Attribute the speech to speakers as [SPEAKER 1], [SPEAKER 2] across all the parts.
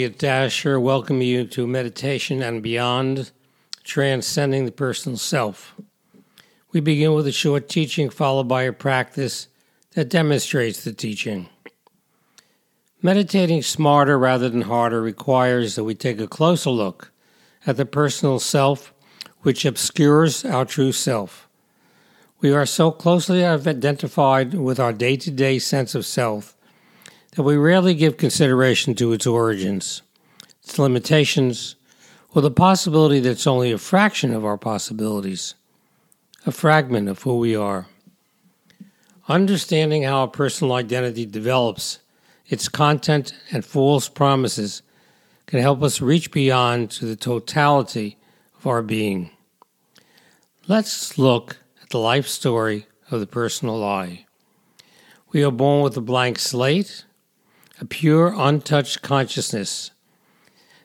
[SPEAKER 1] Elliott Dacher, welcome you to Meditation and Beyond, Transcending the Personal Self. We begin with a short teaching followed by a practice that demonstrates the teaching. Meditating smarter rather than harder requires that we take a closer look at the personal self, which obscures our true self. We are so closely identified with our day to day sense of self that we rarely give consideration to its origins, its limitations, or the possibility that it's only a fraction of our possibilities, a fragment of who we are. Understanding how a personal identity develops, its content, and false promises can help us reach beyond to the totality of our being. Let's look at the life story of the personal I. We are born with a blank slate a pure, untouched consciousness.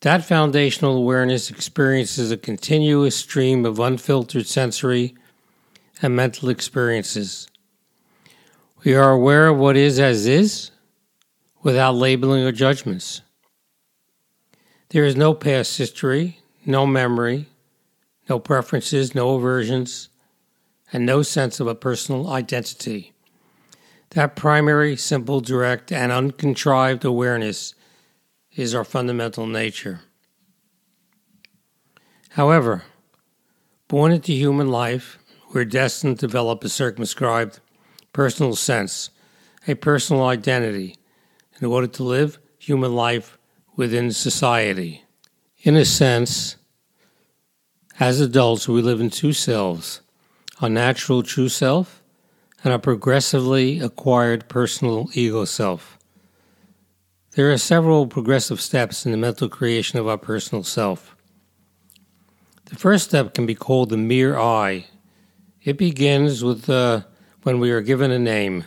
[SPEAKER 1] That foundational awareness experiences a continuous stream of unfiltered sensory and mental experiences. We are aware of what is as is without labeling or judgments. There is no past history, no memory, no preferences, no aversions, and no sense of a personal identity. That primary, simple, direct, and uncontrived awareness is our fundamental nature. However, born into human life, we're destined to develop a circumscribed personal sense, a personal identity, in order to live human life within society. In a sense, as adults, we live in two selves our natural true self and a progressively acquired personal ego self. There are several progressive steps in the mental creation of our personal self. The first step can be called the mere I. It begins with uh, when we are given a name.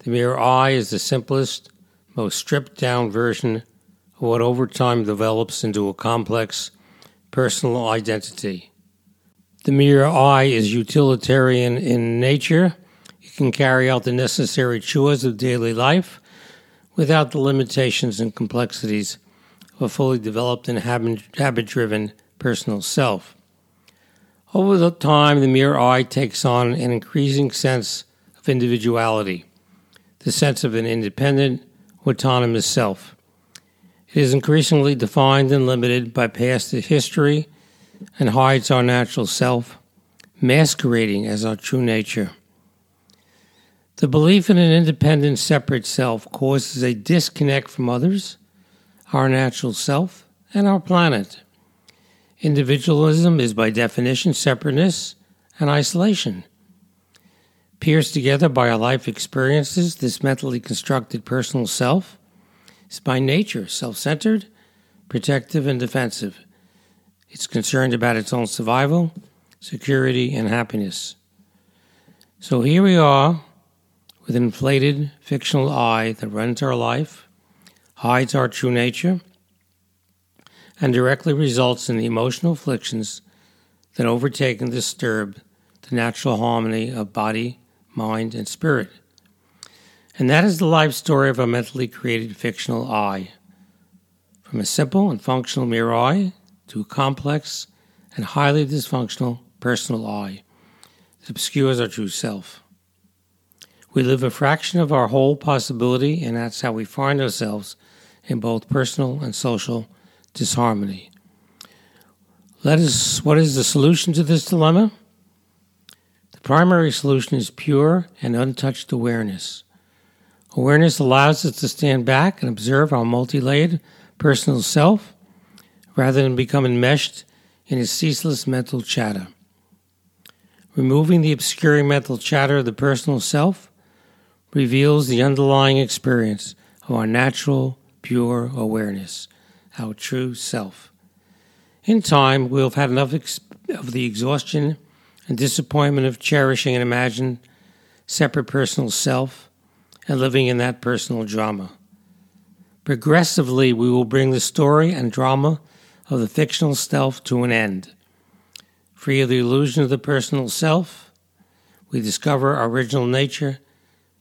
[SPEAKER 1] The mere I is the simplest, most stripped down version of what over time develops into a complex personal identity. The mere I is utilitarian in nature can carry out the necessary chores of daily life without the limitations and complexities of a fully developed and habit driven personal self. Over the time, the mere I takes on an increasing sense of individuality, the sense of an independent, autonomous self. It is increasingly defined and limited by past history and hides our natural self, masquerading as our true nature. The belief in an independent, separate self causes a disconnect from others, our natural self, and our planet. Individualism is by definition separateness and isolation. Pierced together by our life experiences, this mentally constructed personal self is by nature self centered, protective, and defensive. It's concerned about its own survival, security, and happiness. So here we are with inflated fictional I that runs our life, hides our true nature, and directly results in the emotional afflictions that overtake and disturb the natural harmony of body, mind, and spirit. And that is the life story of a mentally created fictional I. From a simple and functional mere I to a complex and highly dysfunctional personal I that obscures our true self. We live a fraction of our whole possibility, and that's how we find ourselves in both personal and social disharmony. Let us, what is the solution to this dilemma? The primary solution is pure and untouched awareness. Awareness allows us to stand back and observe our multi layered personal self rather than become enmeshed in a ceaseless mental chatter. Removing the obscuring mental chatter of the personal self reveals the underlying experience of our natural, pure awareness, our true self. In time, we'll have had enough ex- of the exhaustion and disappointment of cherishing an imagined separate personal self and living in that personal drama. Progressively, we will bring the story and drama of the fictional self to an end. Free of the illusion of the personal self, we discover our original nature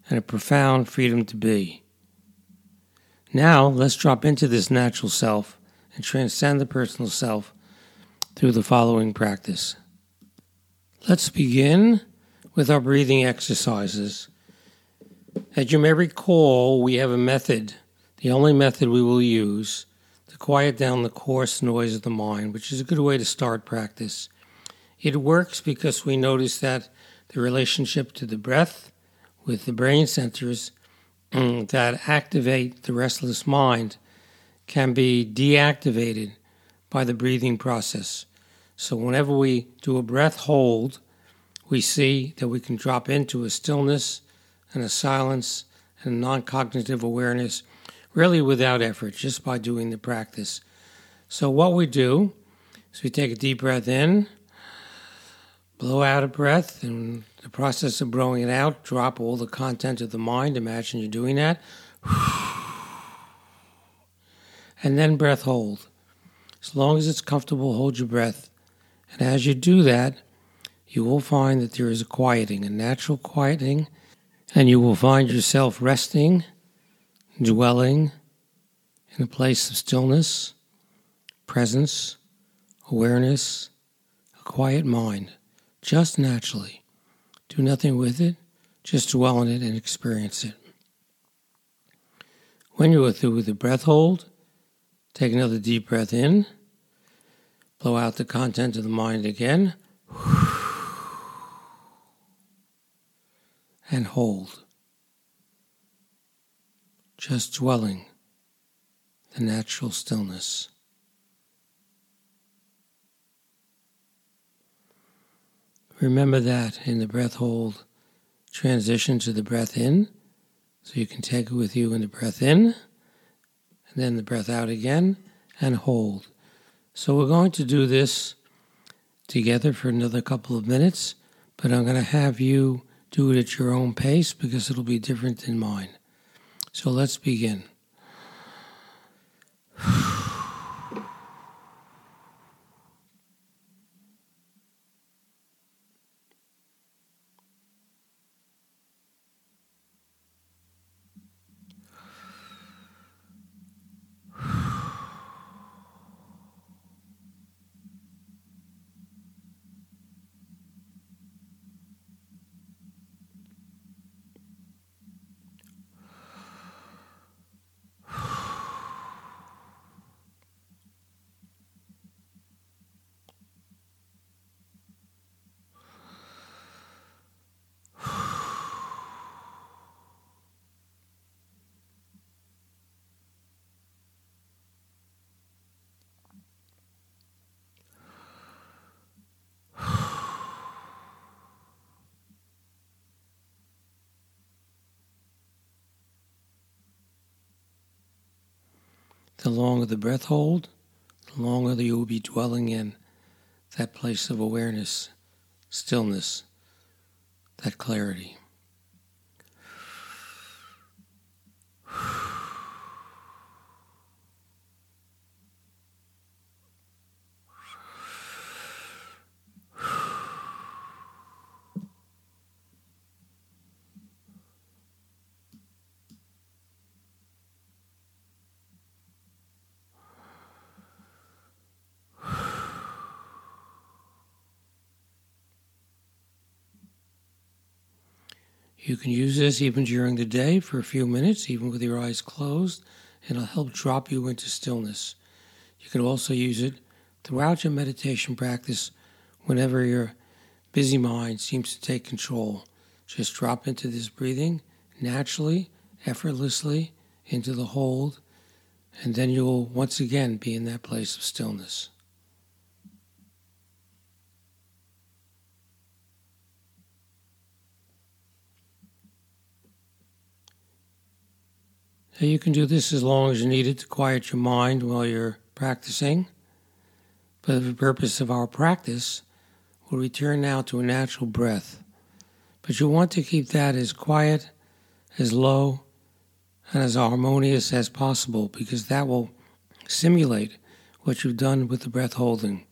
[SPEAKER 1] and a profound freedom to be. Now, let's drop into this natural self and transcend the personal self through the following practice. Let's begin with our breathing exercises. As you may recall, we have a method, the only method we will use to quiet down the coarse noise of the mind, which is a good way to start practice. It works because we notice that the relationship to the breath with the brain centers mm, that activate the restless mind can be deactivated by the breathing process. So, whenever we do a breath hold, we see that we can drop into a stillness and a silence and non cognitive awareness really without effort, just by doing the practice. So, what we do is we take a deep breath in, blow out a breath, and the process of blowing it out, drop all the content of the mind. Imagine you're doing that. And then breath hold. As long as it's comfortable, hold your breath. And as you do that, you will find that there is a quieting, a natural quieting, and you will find yourself resting, dwelling in a place of stillness, presence, awareness, a quiet mind, just naturally. Do nothing with it, just dwell in it and experience it. When you are through with the breath hold, take another deep breath in, blow out the content of the mind again. and hold. Just dwelling the natural stillness. Remember that in the breath hold, transition to the breath in. So you can take it with you in the breath in, and then the breath out again, and hold. So we're going to do this together for another couple of minutes, but I'm going to have you do it at your own pace because it'll be different than mine. So let's begin. The longer the breath hold, the longer you will be dwelling in that place of awareness, stillness, that clarity. You can use this even during the day for a few minutes, even with your eyes closed. And it'll help drop you into stillness. You can also use it throughout your meditation practice whenever your busy mind seems to take control. Just drop into this breathing naturally, effortlessly into the hold, and then you'll once again be in that place of stillness. You can do this as long as you need it to quiet your mind while you're practicing. But the purpose of our practice, we'll return now to a natural breath. But you want to keep that as quiet, as low, and as harmonious as possible because that will simulate what you've done with the breath holding,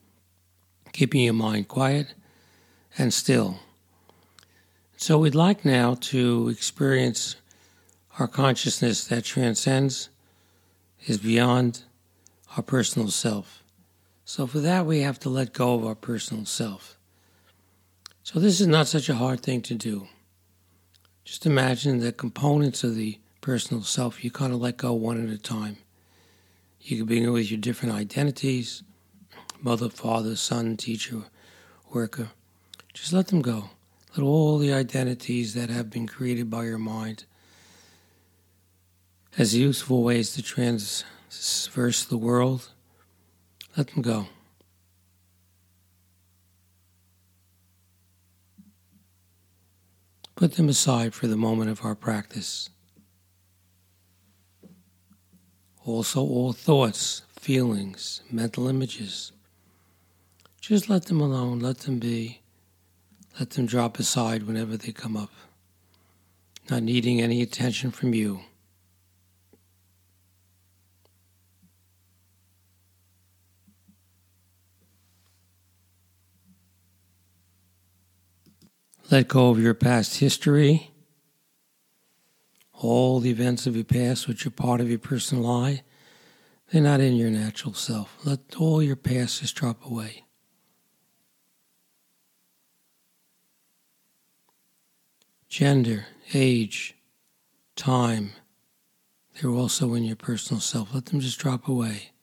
[SPEAKER 1] keeping your mind quiet and still. So we'd like now to experience our consciousness that transcends is beyond our personal self. So for that, we have to let go of our personal self. So this is not such a hard thing to do. Just imagine the components of the personal self you kind of let go one at a time. You can begin with your different identities mother, father, son, teacher, worker. Just let them go. Let all the identities that have been created by your mind as useful ways to transverse the world, let them go. Put them aside for the moment of our practice. Also, all thoughts, feelings, mental images. Just let them alone, let them be. Let them drop aside whenever they come up, not needing any attention from you. Let go of your past history, all the events of your past, which are part of your personal I. They're not in your natural self. Let all your past just drop away. Gender, age, time, they're also in your personal self. Let them just drop away.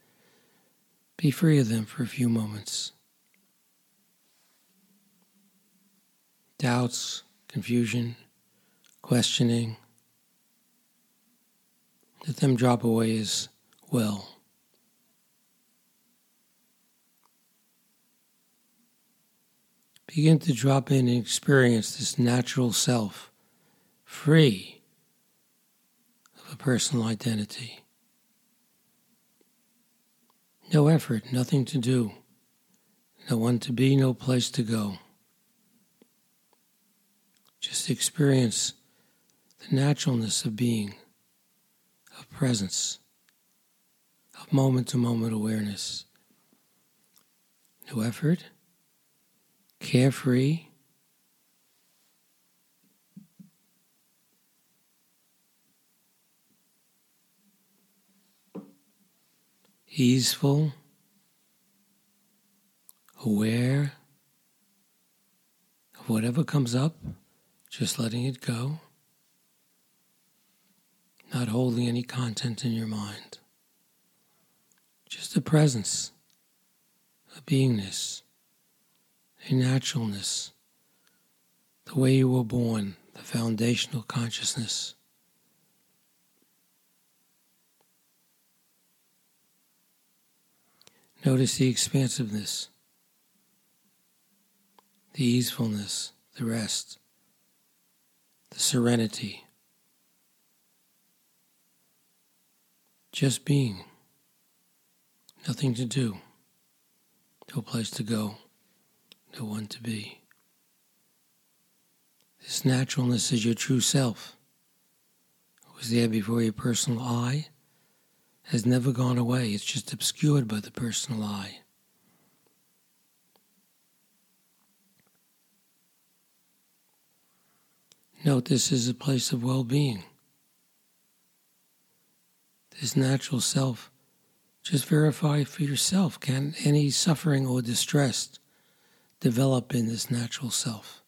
[SPEAKER 1] Be free of them for a few moments. Doubts, confusion, questioning. Let them drop away as well. Begin to drop in and experience this natural self, free of a personal identity. No effort, nothing to do, no one to be, no place to go. Just experience the naturalness of being, of presence, of moment to moment awareness. No effort, carefree. Easeful, aware of whatever comes up. Just letting it go, not holding any content in your mind. Just a presence, a beingness, a naturalness, the way you were born, the foundational consciousness. Notice the expansiveness, the easefulness, the rest the serenity. Just being. Nothing to do. No place to go. No one to be. This naturalness is your true self. It was there before your personal I. Has never gone away. It's just obscured by the personal I. Note this is a place of well being. This natural self, just verify for yourself can any suffering or distress develop in this natural self?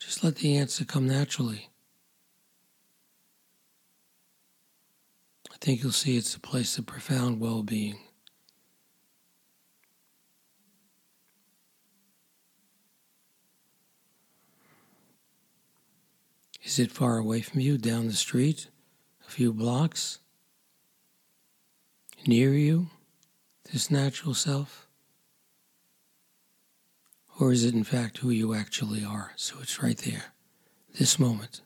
[SPEAKER 1] Just let the answer come naturally. I think you'll see it's a place of profound well being. Is it far away from you, down the street, a few blocks? Near you, this natural self? Or is it in fact who you actually are? So it's right there, this moment.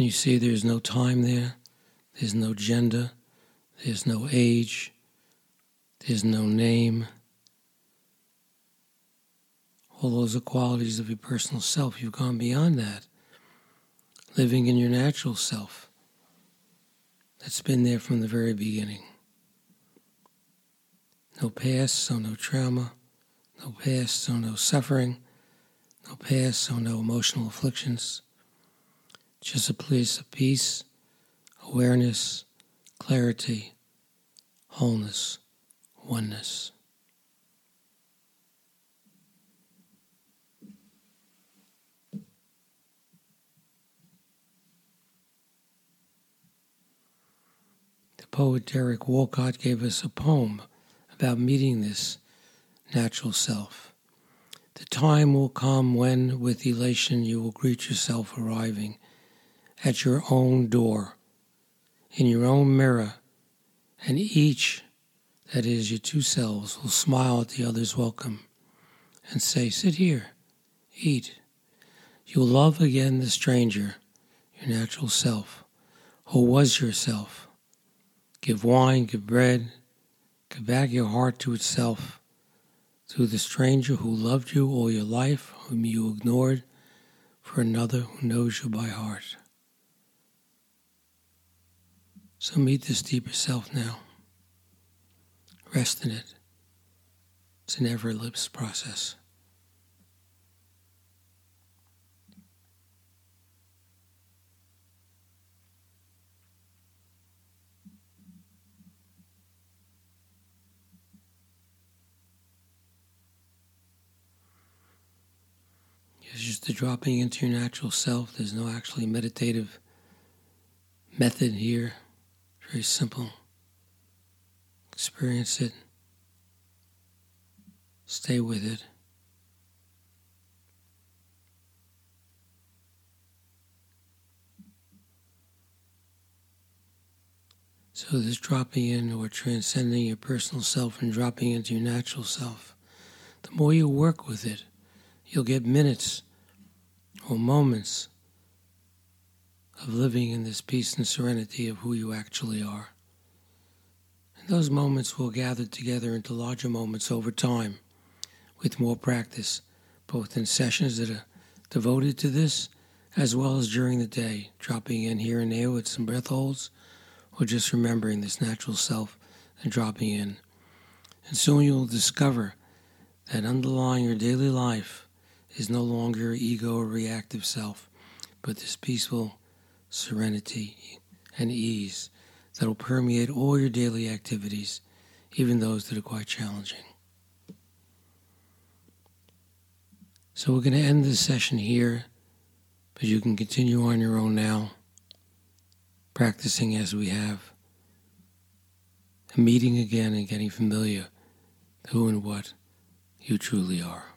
[SPEAKER 1] Can you see there's no time there? There's no gender. There's no age. There's no name. All those are qualities of your personal self. You've gone beyond that. living in your natural self that's been there from the very beginning. No past, so no trauma. No past, so no suffering. No past, so no emotional afflictions. Just a place of peace, awareness, clarity, wholeness, oneness. The poet Derek Walcott gave us a poem about meeting this natural self. The time will come when, with elation, you will greet yourself arriving at your own door, in your own mirror, and each, that is, your two selves, will smile at the other's welcome and say, Sit here, eat. You'll love again the stranger, your natural self, who was yourself. Give wine, give bread, give back your heart to itself to the stranger who loved you all your life, whom you ignored, for another who knows you by heart. So meet this deeper self now. Rest in it. It's an ever lips process. It's just the dropping into your natural self. There's no actually meditative method here. Very simple. Experience it. Stay with it. So, this dropping in or transcending your personal self and dropping into your natural self, the more you work with it, you'll get minutes or moments of living in this peace and serenity of who you actually are. And those moments will gather together into larger moments over time with more practice, both in sessions that are devoted to this as well as during the day, dropping in here and there with some breath holds or just remembering this natural self and dropping in. And soon you'll discover that underlying your daily life is no longer ego or reactive self, but this peaceful, serenity, and ease that will permeate all your daily activities, even those that are quite challenging. So, we're going to end this session here, but you can continue on your own now, practicing as we have, and meeting again and getting familiar who and what you truly are.